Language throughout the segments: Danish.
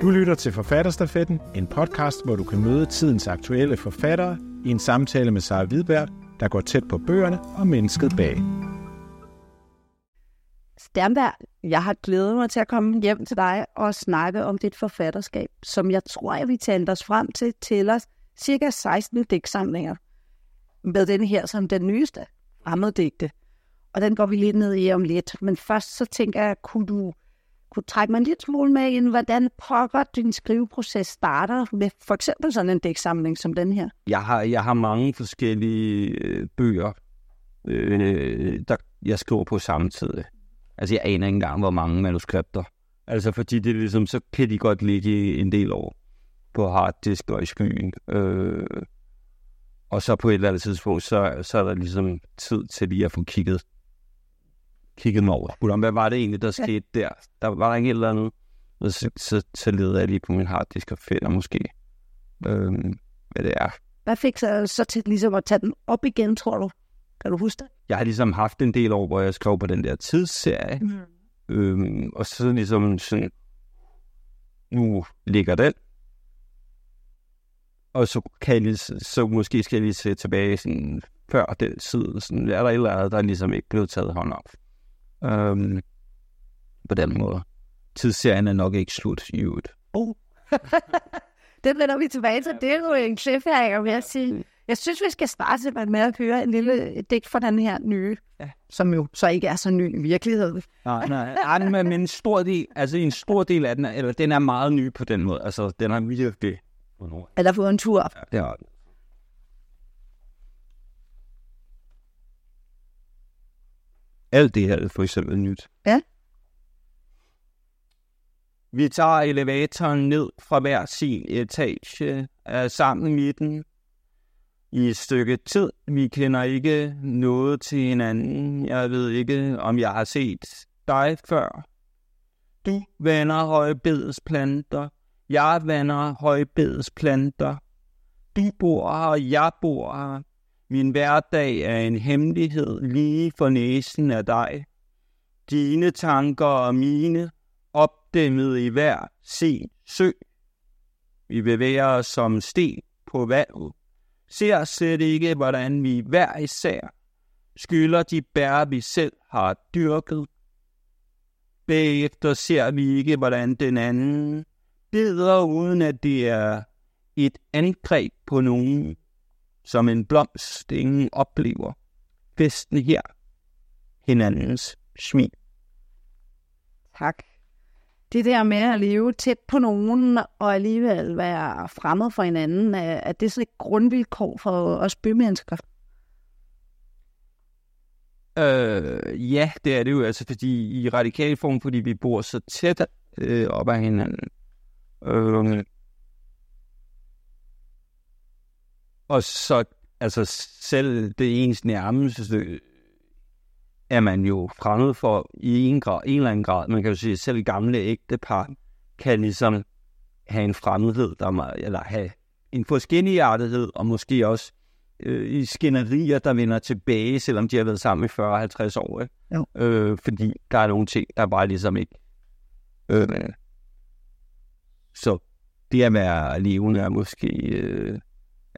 Du lytter til Forfatterstafetten, en podcast, hvor du kan møde tidens aktuelle forfattere i en samtale med Sara Hvidberg, der går tæt på bøgerne og mennesket bag. Sternberg, jeg har glædet mig til at komme hjem til dig og snakke om dit forfatterskab, som jeg tror, at vi talte os frem til til os cirka 16 digtsamlinger. Med den her som den nyeste, fremmeddigte. Og den går vi lidt ned i om lidt. Men først så tænker jeg, kunne du kunne trække mig en lille smule med ind, hvordan pokker din skriveproces starter med for eksempel sådan en dæksamling som den her? Jeg har, jeg har mange forskellige øh, bøger, øh, øh der jeg skriver på samtidig. Altså, jeg aner ikke engang, hvor mange manuskripter. Altså, fordi det er ligesom, så kan de godt ligge en del år på harddisk og i skyen. Øh, og så på et eller andet tidspunkt, så, så er der ligesom tid til lige at få kigget kigget mig over. Hvad var det egentlig, der skete der? Der var der ikke et eller andet. Og så, så, så leder jeg lige på min harddisk og finder måske, øh, hvad det er. Hvad fik så, så til ligesom at tage den op igen, tror du? Kan du huske det? Jeg har ligesom haft en del år, hvor jeg skrev på den der tidsserie. Mm. Øhm, og så ligesom sådan, nu ligger den. Og så kan jeg lige, så måske skal jeg lige se tilbage sådan, før den side. Sådan, er der et eller andet, der er ligesom ikke blevet taget hånd om. Øhm, på den måde. Tidsserien er nok ikke slut i øvrigt. Oh. det vender vi tilbage til. Det er jo en cliffhanger, vil jeg sige. Jeg synes, vi skal starte simpelthen med at høre en lille digt fra den her nye, ja. som jo så ikke er så ny i virkeligheden. Nej, nej, nej men en stor del, altså en stor del af den, er, eller den er meget ny på den måde. Altså, den har virkelig... Eller fået en tur. Ja, det har den. Alt det her er for eksempel nyt. Ja. Vi tager elevatoren ned fra hver sin etage er sammen i midten. I et stykke tid. Vi kender ikke noget til hinanden. Jeg ved ikke, om jeg har set dig før. Du vander højbedesplanter. Jeg vander højbedesplanter. Du bor her, jeg bor her. Min hverdag er en hemmelighed lige for næsen af dig. Dine tanker og mine, opdæmmet i hver sen sø. Vi bevæger os som sten på vandet. Ser slet ikke, hvordan vi hver især skylder de bær, vi selv har dyrket. Bagefter ser vi ikke, hvordan den anden bider, uden at det er et angreb på nogen som en blomst, ingen oplever. Festen her, hinandens smil. Tak. Det der med at leve tæt på nogen og alligevel være fremmed for hinanden, er, er det så et grundvilkår for os bymennesker? Øh, ja, det er det jo, altså fordi i radikal form, fordi vi bor så tæt øh, op ad hinanden. Øh, Og så, altså selv det ens nærmeste er man jo fremmed for i en, grad, en eller anden grad. Man kan jo sige, at selv gamle ægtepar kan ligesom have en fremmedhed, der må, eller have en forskelligartighed, og måske også øh, i skænderier, der vender tilbage, selvom de har været sammen i 40-50 år. Ikke? Jo. Øh, fordi der er nogle ting, der bare ligesom ikke... Øh, så det at være levende er måske... Øh,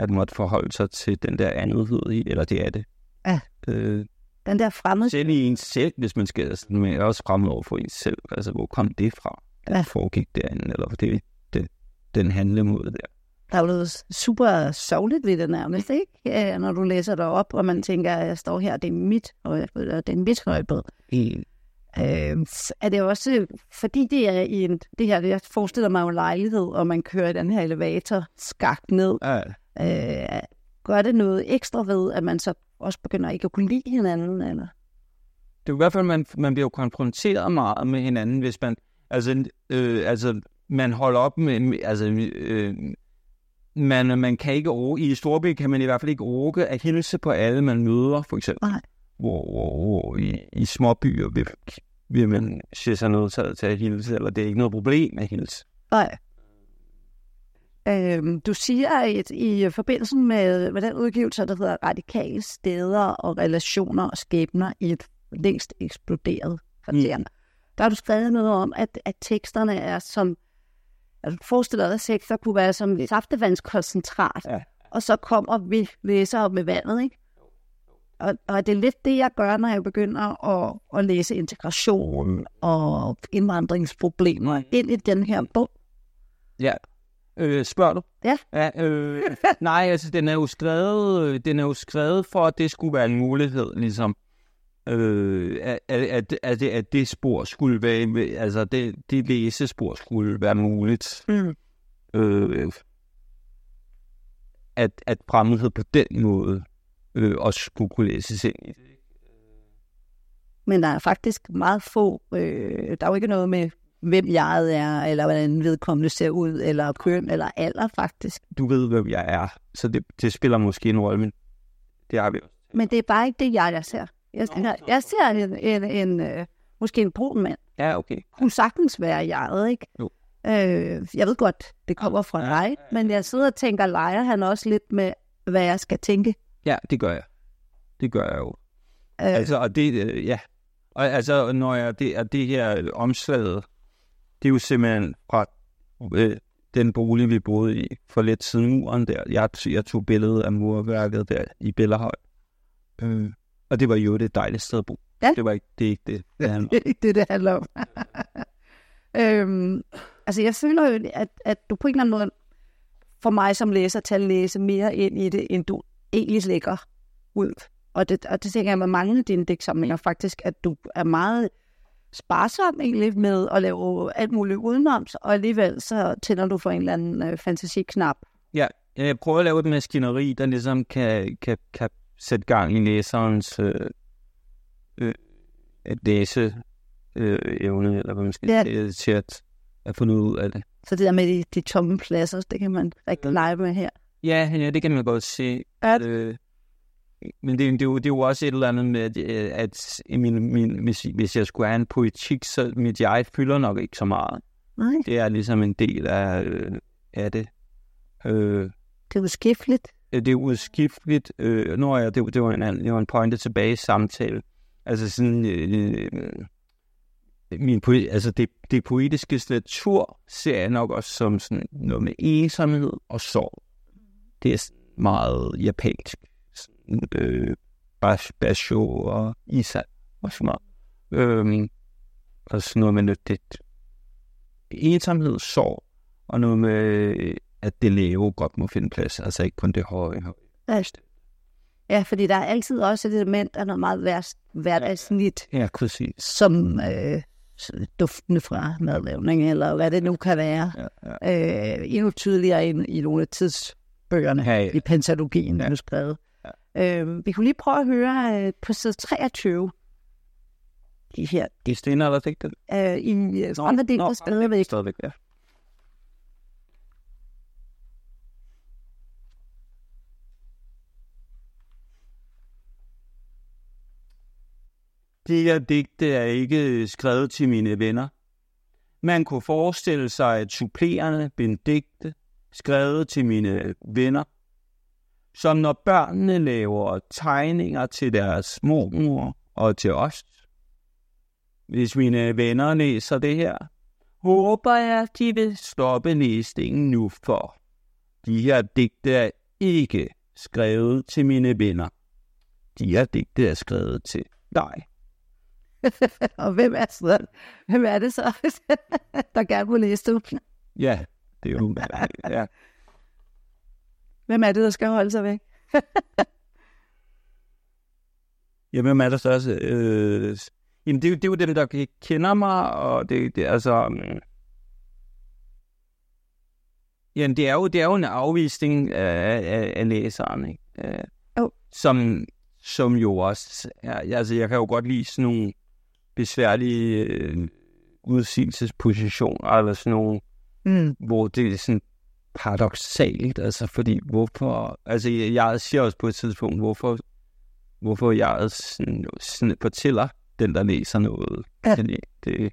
at måtte forholde sig til den der andethed i, eller det er det. Ja. Øh, den der fremmede. Selv i ens selv, hvis man skal, altså, men også fremmed over for ens selv. Altså, hvor kom det fra? Ja. foregik derinde, eller det, det, den handlemåde der. Der er jo noget super sovligt ved det nærmest, ikke? Når du læser det op, og man tænker, at jeg står her, det er mit, og det er mit højbed. Mm. Øh, er det også, fordi det er i en, det her, jeg forestiller mig jo en lejlighed, og man kører den her elevator skagt ned. Ja øh, gør det noget ekstra ved, at man så også begynder ikke at kunne lide hinanden? Eller? Det er i hvert fald, man, man bliver jo konfronteret meget med hinanden, hvis man, altså, øh, altså man holder op med, altså, øh, man, man kan ikke i Storby kan man i hvert fald ikke orke at hilse på alle, man møder, for eksempel. Nej. Hvor, hvor, hvor i, i små byer vil, vil man se sig nødt til at hilse, eller det er ikke noget problem at hilse. Nej. Øh, du siger, at i forbindelse med, med den udgivelse, der hedder Radikale steder og relationer og skæbner i et længst eksploderet kvarter, mm. der har du skrevet noget om, at, at teksterne er som Altså, forestil dig, at sektor kunne være som et saftevandskoncentrat, Ja. og så kommer vi læser med vandet, ikke? Og, og det er lidt det, jeg gør, når jeg begynder at, at læse integration og indvandringsproblemer ind i den her bog. Ja. Øh, spørger du? Ja. ja øh, nej, altså den er jo skrevet, øh, den er jo skrevet for, at det skulle være en mulighed, ligesom. Øh, at, at, at, det, at det spor skulle være, altså det, det læsespor skulle være muligt. Mm. Øh, at, at fremmedhed på den måde øh, også skulle kunne læses ind i det. Men der er faktisk meget få, øh, der er jo ikke noget med, hvem jeg er, eller hvordan vedkommende ser ud, eller køn, eller alder faktisk. Du ved, hvem jeg er, så det, det spiller måske en rolle, men det har vi også. Men det er bare ikke det, jeg, jeg ser. Jeg, Nå, jeg, jeg ser en, en, en øh, måske en brun mand. Ja, okay. Kunne sagtens være jeget, ikke? Jo. Øh, jeg ved godt, det kommer fra Ja, dig, men jeg sidder og tænker, leger han også lidt med, hvad jeg skal tænke? Ja, det gør jeg. Det gør jeg jo. Øh, Altså, og det, øh, ja. Og altså, når jeg, det, og det her omslaget, det er jo simpelthen fra øh, den bolig, vi boede i for lidt siden muren der. Jeg, jeg tog billedet af murværket der i Bellerhøj. Øh, og det var jo et dejligt sted at bo. Ja. Det var ikke det, er ikke det, det handler om. det er ikke det, det handler om. øhm, altså, jeg føler jo, at, at du på en eller anden måde, for mig som læser, til at læse mere ind i det, end du egentlig lægger ud. Og det, og det tænker jeg med mange af dine digtsamlinger faktisk, at du er meget sparsom egentlig med at lave alt muligt udenoms, og alligevel så tænder du for en eller anden øh, fantasiknap. Ja, jeg prøver at lave et maskineri, der ligesom kan, kan, kan sætte gang i læserens øh, øh, at læse øh, evne, eller hvad man skal Ja. sige, til at, at få noget ud af det. Så det der med de, de tomme pladser, det kan man rigtig lege med her. Ja, ja, det kan man godt se. At- Øh, men det, det, er jo, det er jo også et eller andet med, at, øh, at min, min, hvis, hvis jeg skulle have en poetik, så mit jeg fylder nok ikke så meget. Nej, Det er ligesom en del af, øh, af det. Øh, det er jo skifteligt. det er udskifteligt. Øh, nu er jeg, det, det, var en, det var en pointe tilbage i samtale. Altså sådan, øh, min poe, altså det, det poetiske natur ser jeg nok også som sådan noget med ensomhed og sorg. Det er sådan meget japansk. Øh, Bash- Basho og Isa og sådan noget. Øhm, og sådan noget med noget, det, ensomhed, sorg og noget med, at det lave godt må finde plads. Altså ikke kun det høje. Ja. Ja, fordi der er altid også et element af noget meget værst, hverdagsligt, Ja, præcis. som øh, duftende fra madlavning, eller hvad det nu kan være. Ja, ja. Øh, endnu tydeligere end i nogle af tidsbøgerne Ja, ja. i pentalogien, der Ja. er skrevet. Øh, vi kunne lige prøve at høre øh, på side 23, de her, De stener eller digte? øh, i øh, andre digter stadigvæk. Stadigvæk, ja. De her digte er ikke skrevet til mine venner. Man kunne forestille sig et supplerende bendigte, skrevet til mine venner, som når børnene laver tegninger til deres mormor og til os. Hvis mine venner læser det her, håber jeg, de vil stoppe læsningen nu for. De her digte er ikke skrevet til mine venner. De her digte er skrevet til dig. og hvem er, så, hvem er det så, der gerne vil læse det? Ja, det er jo... ja. Hvem er det, der skal holde sig væk? Jamen, hvem er der så også? Øh, jamen, det, er jo- det er jo dem, der kender mig, og det, det er altså... mm, Jamen, det er jo, det er jo en afvisning af, af, af læseren, ikke? Øh, Jo. Som, som jo også... Ja, altså, jeg kan jo godt lide sådan nogle besværlige øh, udsigelsespositioner, eller sådan nogle, Mm. hvor det er sådan paradoxalt, altså fordi hvorfor, altså jeg, siger også på et tidspunkt, hvorfor, hvorfor jeg sådan, sådan fortæller den, der læser noget. Ja. Fordi Det,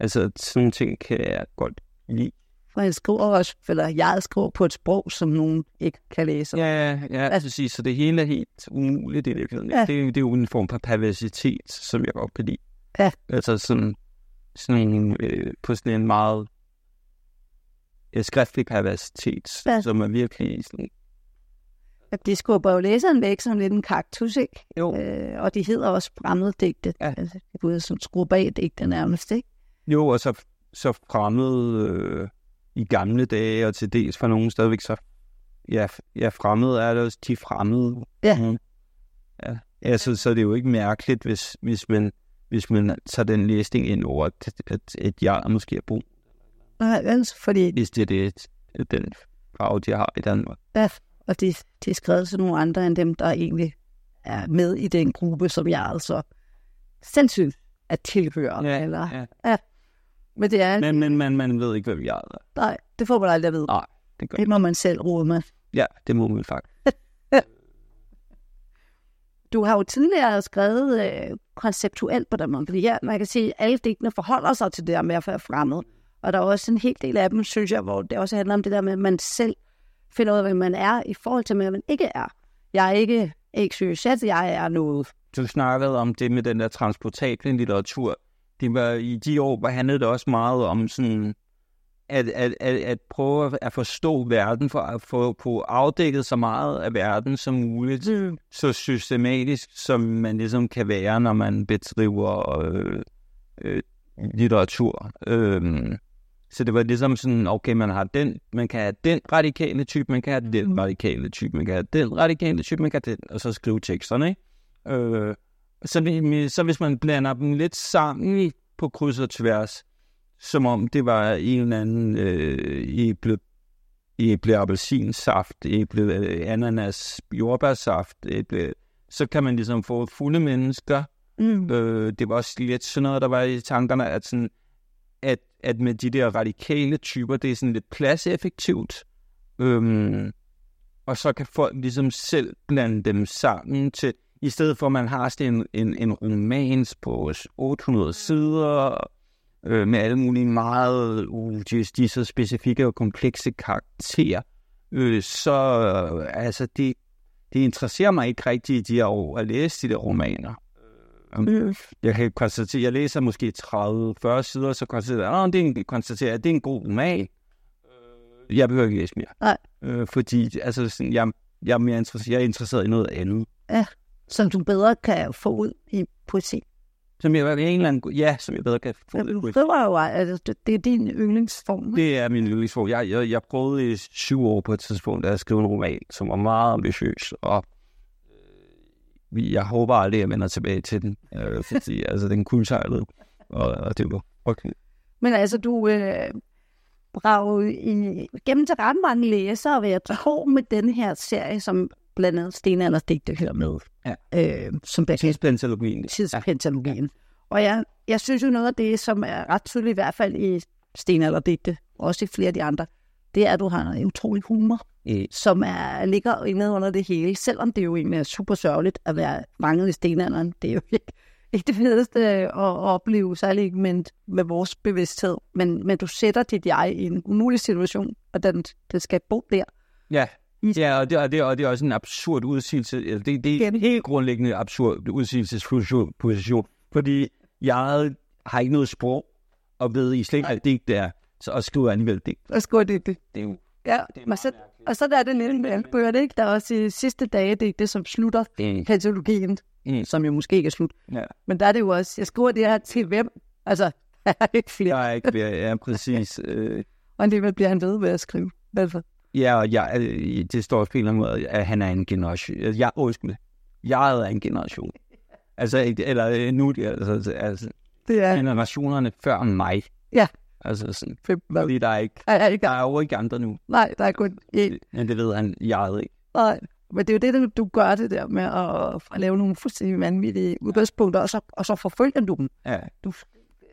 altså sådan nogle ting kan jeg godt lide. For jeg skriver også, eller jeg skriver på et sprog, som nogen ikke kan læse. Ja, ja, ja altså sige, så det hele er helt umuligt i virkeligheden. Ja. Det, det er jo en form for perversitet, som jeg godt kan lide. Ja. Altså sådan, sådan en, øh, på sådan en meget skriftlig kapacitet, Ja. som er virkelig sådan, At de skubber jo læseren væk som lidt en kaktus, ikke? jo, Øh, og de hedder også fremmede digte. Ja. Altså, det er som skubber af digte nærmest, ikke? jo, og så, så fremmed øh, i gamle dage, og til dels for nogen stadigvæk så, ja, ja fremmede er det også, de fremmede. Ja. Mm. ja. Altså, så det er jo ikke mærkeligt, hvis, hvis, man, hvis man tager den læsning ind over, at, at, at jeg måske er brug, Nej, altså, fordi hvis det er det, den farve, de har i Danmark. Ja, og de, de er skrevet til nogle andre end dem, der egentlig er med i den gruppe, som jeg altså sindssygt at tilhøre. Ja, eller, ja. Men det er, Men, men man, man ved ikke, hvem jeg er. nej, det får man aldrig at vide. Nej, det gør Det må man selv rode med. Ja, det må man faktisk. Du har jo tidligere skrevet øh, konceptuelt på den måde, fordi her, man kan sige, at alle digtene forholder sig til det der med at være fremmed. Og der er også en hel del af dem, synes jeg, hvor det også handler om det der med, at man selv finder ud af, hvem man er, i forhold til, hvad man ikke er. Jeg er ikke XYZ, jeg er noget. Du snakkede om det med den der transportable litteratur. Det var, I de år handlede det også meget om sådan, at, at, at, at prøve at forstå verden, for at få få afdækket så meget af verden som muligt, Mm. så systematisk som man ligesom kan være, når man bedriver øh, øh, litteratur. Øhm, så det var ligesom sådan, okay, man har den, man kan have den radikale type, man kan have den Mhm. radikale type, man kan have den radikale type, man kan have den, og så skrive teksterne, ikke? Øh, så, så hvis man blander dem lidt sammen på kryds og tværs, som om det var en eller anden øh, æble, æble appelsinsaft, æble øh, ananas, jordbærsaft, æble, så kan man ligesom få fulde mennesker. Mm. Øh, det var også lidt sådan noget, der var i tankerne, at, sådan, at, med de der radikale typer, det er sådan lidt pladseffektivt. Øhm, og så kan folk ligesom selv blande dem sammen til, i stedet for at man har sådan en, en, en romans på 800 sider, øh, med alle mulige meget, uh, de, de er så specifikke og komplekse karakterer, øh, så øh, altså det, det interesserer mig ikke rigtigt i de her år at læse de der romaner. Mm. Jeg kan konstatere, jeg læser måske 30-40 sider, så konstaterer jeg, at det er en, konstaterer, at det er en god roman. Jeg behøver ikke læse mere. Nej. Øh, fordi altså, sådan, jeg, jeg, er mere interesseret, jeg er interesseret i noget andet. Som du bedre kan få ud i poesi. Som jeg, en eller anden, ja, som jeg bedre kan få. Men du ud. skriver jo, at det, det er din yndlingsform. ikke? Det er min yndlingsform. Jeg, jeg, jeg prøvede i syv år på et tidspunkt, at skrive en roman, som var meget ambitiøs, og øh, jeg håber aldrig, at jeg vender tilbage til den, øh, fordi altså, den kuldsejlede, og, og det var okay. Men altså, du øh, brager i, gennem til ret mange læsere, vil jeg tro, med den her serie, som blandt andet Stenalders digte hører med. Ja. Øh, som bliver kaldt Tidsplantalogien. tidspentologien. Og jeg, jeg synes jo noget af det, som er ret tydeligt, i hvert fald i stenalderdigte, og også i flere af de andre, det er, at du har en utrolig humor, Øh, som er, ligger inde under det hele, selvom det jo egentlig er super sørgeligt at være fanget i stenalderen. Det er jo ikke, ikke det fedeste at opleve, særligt ikke med, med vores bevidsthed. Men, men du sætter dit jeg i en umulig situation, og den, den skal bo der. Ja, ja og, det, og, det, og det er også en absurd udsigelse. Det, det er en Igen. helt grundlæggende absurd udsigelsesposition, fordi jeg har ikke noget sprog, og ved i slet ikke, det er, så og skriver alligevel digt. Og skål det. det. Det er jo Ja, det er og så, og så er det lidt med bøger, ikke? Der er også i sidste dage, det er det, som slutter Mm. pentologien, Mm. som jo måske ikke er slut. Ja. Men der er det jo også, jeg skriver det her til hvem? Altså, der er ikke flere. Jeg er ikke ved, ja, præcis. Øh, Og alligevel bliver han ved med at skrive. Hvorfor? ja, og jeg, øh, det står på en eller anden måde, at han er en generation. Jeg, undskyld, jeg er en generation. Altså, eller øh, nu, altså, altså Det er generationerne før mig. Ja. Altså sådan, fem. Fordi der er ikke, Er, er ikke, der er jo ikke andre nu. nej, der er kun én. Men det ved han, jeg ikke. Nej. Men det er jo det, du- gør det der med at, at lave nogle fuldstændig vanvittige udgangspunkter, og så, og så forfølger du dem. Ja. Du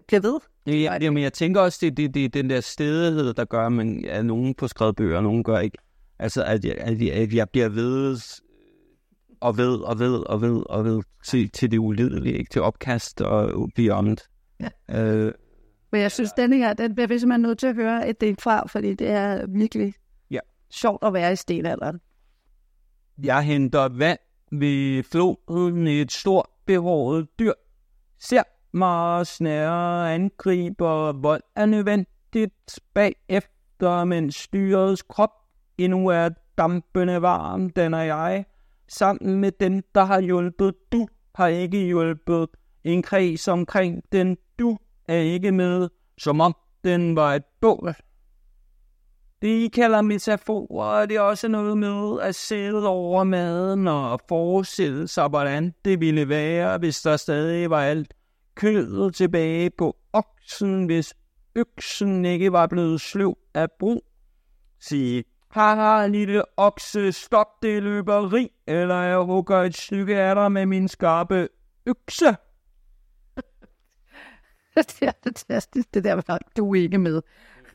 bliver ved. Ja, ja, men jeg tænker også, det, det, det er den der stedighed, der gør, men at nogen får skrevet bøger, og nogen gør ikke. Altså, at jeg, at jeg, at jeg bliver ved og ved og ved og ved og ved til, til det ulidelige, ikke? Til opkast og beyond. Ja. Øh, Men jeg synes, denne her, den bliver vi simpelthen nødt til at høre et del fra, fordi det er virkelig Ja. sjovt at være i stenalderen. jeg henter vand ved floden et stort behåret dyr. Ser mig snære angriber, vold er nødvendigt bagefter mens styrets krop endnu er dampende varm, den er jeg, sammen med dem, der har hjulpet. Du har ikke hjulpet. En kreds omkring den, du er ikke med, som om den var et bål. Det I kalder metaforer, det er også noget med at sidde over maden og forestille sig, hvordan det ville være, hvis der stadig var alt kødet tilbage på oksen, hvis øksen ikke var blevet sløv af brug. Sige, haha, lille okse, stop det løberi, eller jeg hugger et stykke af dig med min skarpe økse. det, er fantastisk, det der, med, du er ikke med.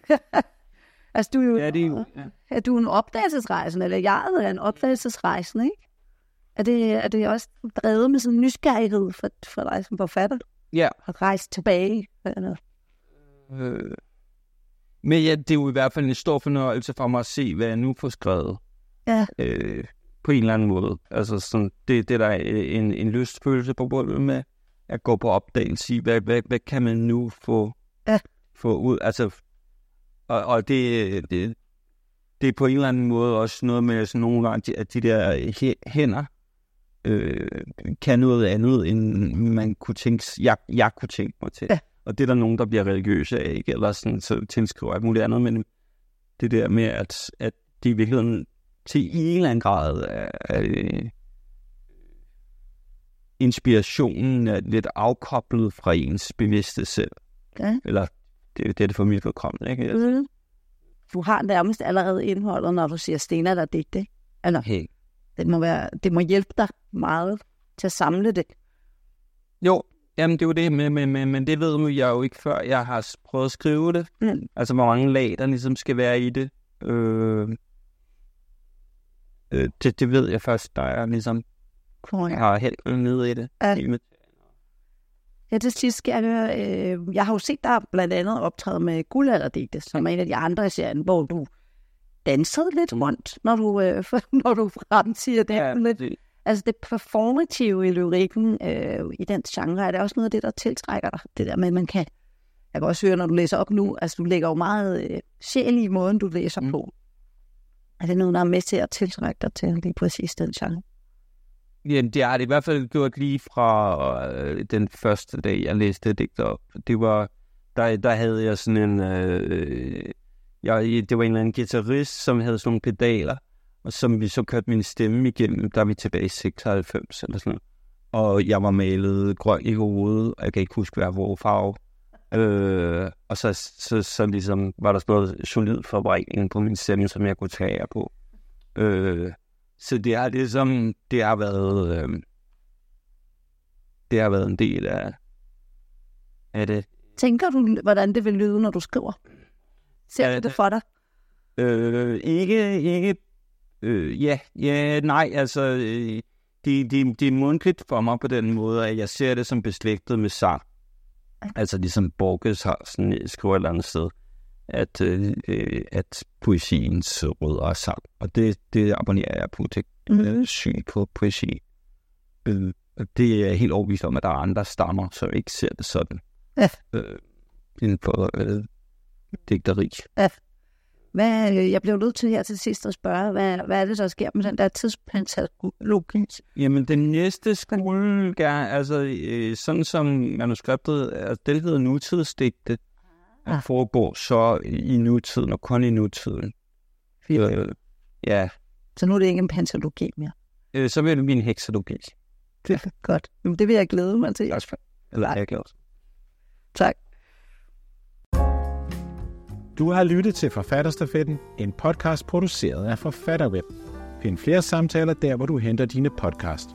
altså, du er jo, Ja, det er jo... Ja. er du en opdagelsesrejsende, eller jeg er en opdagelsesrejsende, ikke? Er det, er det også drevet med sådan en nysgerrighed for, for dig som forfatter? ja. At rejse tilbage? Eller? Øh. Men ja, det er jo i hvert fald en stor fornøjelse for mig at se, hvad jeg nu får skrevet. Ja. Øh, på en eller anden måde. Altså sådan, det, det er der en, en lystfølelse på bunden med at gå på opdagelse i, hvad, hvad, hvad kan man nu få, Ja. få ud? Altså, og, og det, det, det er på en eller anden måde også noget med sådan nogle gange, at de der hæ- hænder øh, kan noget andet, end man kunne tænke, jeg, jeg kunne tænke mig til. Ja. Og det er der nogen, der bliver religiøse af, ikke? eller sådan, så tilskriver alt muligt andet, men det der med, at, at de i virkeligheden til en eller anden grad af, af inspirationen er lidt afkoblet fra ens bevidste selv. Ja. Eller det, det er det for mit vedkommende, ikke? Altså, Mm. Du har nærmest allerede indholdet, når du siger Stena, der digte. ikke? Eller, hey. det, må være, det må hjælpe dig meget til at samle det. Jo, jamen det er jo det, men, men, men, men det ved jeg jo ikke før, jeg har prøvet at skrive det. Mm. Altså, hvor mange lag, der ligesom skal være i det. Øh, øh, det, det ved jeg først, der jeg ligesom Correct. har helt ned i det. Ja. Med- Ja, til sidst skal jeg høre, øh, jeg har jo set dig blandt andet optræde med Guldalderdigte, som er en af de andre i serien, hvor du dansede lidt rundt, når du, øh, når du fremsiger det. Ja, lidt. det, Altså det performative i lyrikken øh, i den genre, er det også noget af det, der tiltrækker dig? Det der med, at man kan... Jeg kan også høre, når du læser op nu, altså du lægger jo meget øh, sjæl i måden, du læser. Mm. på. Er det noget, der er med til at tiltrække dig til lige præcis den genre? Jamen, det har det i hvert fald gjort lige fra øh, den første dag, jeg læste digter op. Det var, der, der havde jeg sådan en, øh, jeg, det var en eller anden guitarist, som havde sådan nogle pedaler, og som vi så kørte min stemme igennem, der er vi tilbage i 96 eller sådan noget. Og jeg var malet grøn i hovedet, og jeg kan ikke huske, hvad hvor farve. Øh, og så, så, så ligesom var der sådan noget solid forbrænding på min stemme, som jeg kunne tage på. Øh, så det har ligesom, det har været, øh, det har været en del af, af det. Tænker du, hvordan det vil lyde, når du skriver? Ser du det det- for dig? Øh, ikke, ikke, øh, ja, ja, nej, altså, øh, det, det, det er mundtligt for mig på den måde, at jeg ser det som beslægtet med sang. Altså ligesom Borges har sådan, skriver et eller andet sted, at, øh, øh, at poesiens rødder er sang. Og det, det abonnerer jeg på, det øh, syn på poesi. Øh, det er jeg helt overbevist om, at der er andre stammer, som ikke ser det sådan. Ja. Øh, inden for øh, digteri. Hvad, øh, jeg bliver nødt til her til sidst at spørge, hvad, hvad er det, der sker med den der tidspentalogi? Jamen, den næste skulle gerne, altså øh, sådan som manuskriptet er, det hedder nutidsdigte, Ah. at foregår så i nutiden, og kun i nutiden. Øh, ja, Så nu er det ikke en pentalogi mere. øh, så vil det blive en heksologi. Godt. Jamen, det vil jeg glæde mig til. Eller Nej. jeg glæder mig. Tak. Du har lyttet til Forfatterstafetten, en podcast produceret af Forfatterweb. Find flere samtaler der, hvor du henter dine podcast.